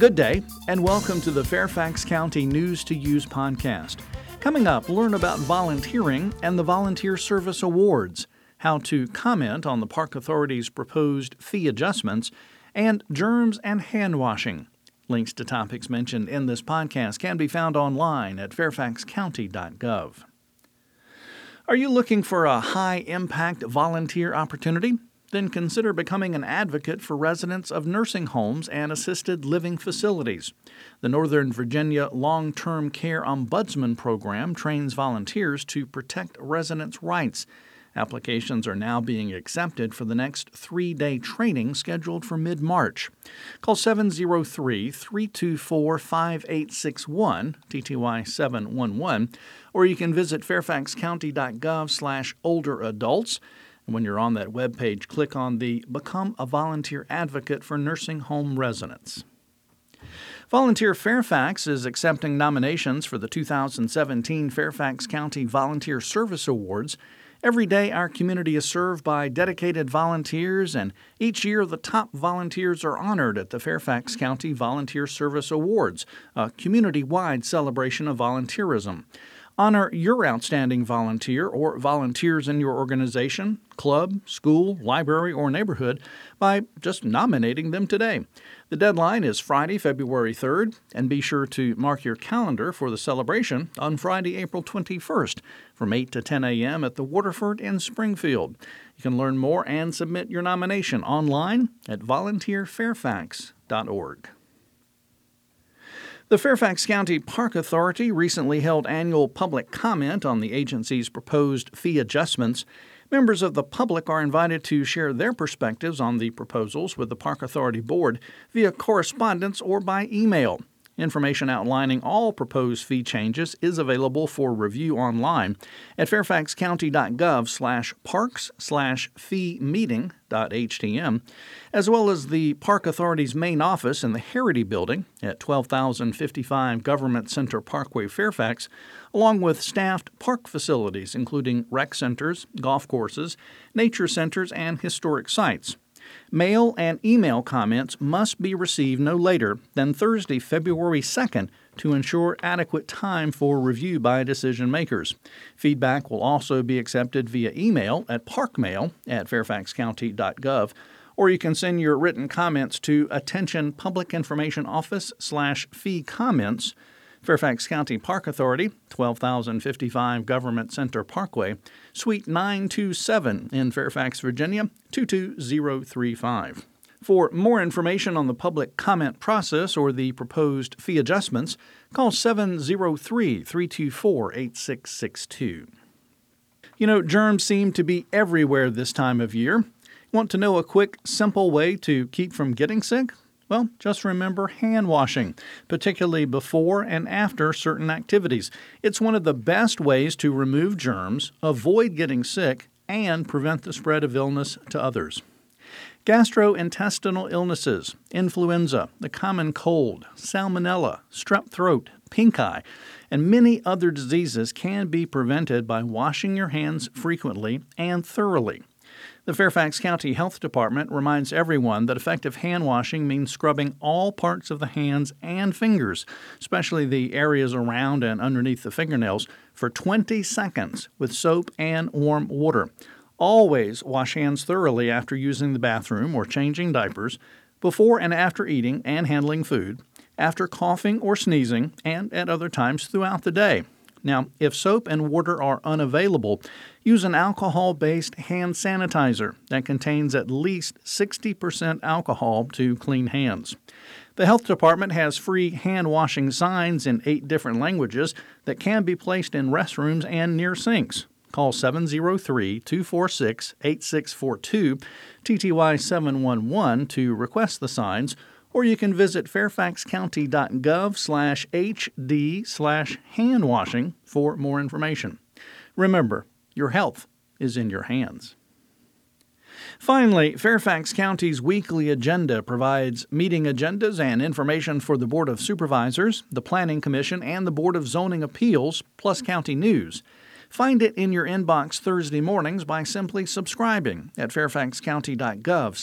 Good day, and welcome to the Fairfax County News to Use podcast. Coming up, learn about volunteering and the Volunteer Service Awards, how to comment on the Park Authority's proposed fee adjustments, and germs and hand washing. Links to topics mentioned in this podcast can be found online at fairfaxcounty.gov. Are you looking for a high impact volunteer opportunity? Then consider becoming an advocate for residents of nursing homes and assisted living facilities. The Northern Virginia Long Term Care Ombudsman Program trains volunteers to protect residents' rights. Applications are now being accepted for the next three day training scheduled for mid March. Call 703 324 5861, TTY 711, or you can visit fairfaxcounty.gov slash older adults. When you're on that web page, click on the Become a Volunteer Advocate for Nursing Home Residents. Volunteer Fairfax is accepting nominations for the 2017 Fairfax County Volunteer Service Awards. Every day, our community is served by dedicated volunteers, and each year, the top volunteers are honored at the Fairfax County Volunteer Service Awards, a community wide celebration of volunteerism. Honor your outstanding volunteer or volunteers in your organization, club, school, library, or neighborhood by just nominating them today. The deadline is Friday, February 3rd, and be sure to mark your calendar for the celebration on Friday, April 21st from 8 to 10 a.m. at the Waterford in Springfield. You can learn more and submit your nomination online at volunteerfairfax.org. The Fairfax County Park Authority recently held annual public comment on the agency's proposed fee adjustments. Members of the public are invited to share their perspectives on the proposals with the Park Authority Board via correspondence or by email. Information outlining all proposed fee changes is available for review online at fairfaxcounty.gov slash parks slash fee meeting.htm, as well as the Park Authority's main office in the Herrity Building at 12055 Government Center Parkway, Fairfax, along with staffed park facilities including rec centers, golf courses, nature centers, and historic sites. Mail and email comments must be received no later than Thursday, February 2nd to ensure adequate time for review by decision makers. Feedback will also be accepted via email at parkmail at fairfaxcounty.gov or you can send your written comments to attention public information office slash fee comments Fairfax County Park Authority, 12055 Government Center Parkway, Suite 927 in Fairfax, Virginia, 22035. For more information on the public comment process or the proposed fee adjustments, call 703 324 8662. You know, germs seem to be everywhere this time of year. Want to know a quick, simple way to keep from getting sick? Well, just remember hand washing, particularly before and after certain activities. It's one of the best ways to remove germs, avoid getting sick, and prevent the spread of illness to others. Gastrointestinal illnesses, influenza, the common cold, salmonella, strep throat, pink eye, and many other diseases can be prevented by washing your hands frequently and thoroughly. The Fairfax County Health Department reminds everyone that effective hand washing means scrubbing all parts of the hands and fingers, especially the areas around and underneath the fingernails, for 20 seconds with soap and warm water. Always wash hands thoroughly after using the bathroom or changing diapers, before and after eating and handling food, after coughing or sneezing, and at other times throughout the day. Now, if soap and water are unavailable, use an alcohol based hand sanitizer that contains at least 60% alcohol to clean hands. The health department has free hand washing signs in eight different languages that can be placed in restrooms and near sinks. Call 703 246 8642 TTY 711 to request the signs or you can visit fairfaxcounty.gov slash hd slash handwashing for more information. Remember, your health is in your hands. Finally, Fairfax County's weekly agenda provides meeting agendas and information for the Board of Supervisors, the Planning Commission, and the Board of Zoning Appeals, plus county news. Find it in your inbox Thursday mornings by simply subscribing at fairfaxcounty.gov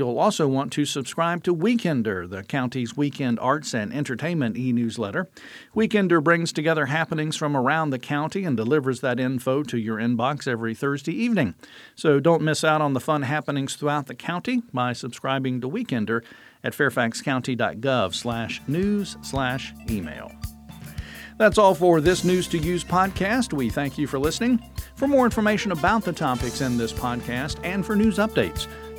You'll also want to subscribe to Weekender, the county's weekend arts and entertainment e newsletter. Weekender brings together happenings from around the county and delivers that info to your inbox every Thursday evening. So don't miss out on the fun happenings throughout the county by subscribing to Weekender at fairfaxcounty.gov slash news slash email. That's all for this News to Use podcast. We thank you for listening. For more information about the topics in this podcast and for news updates,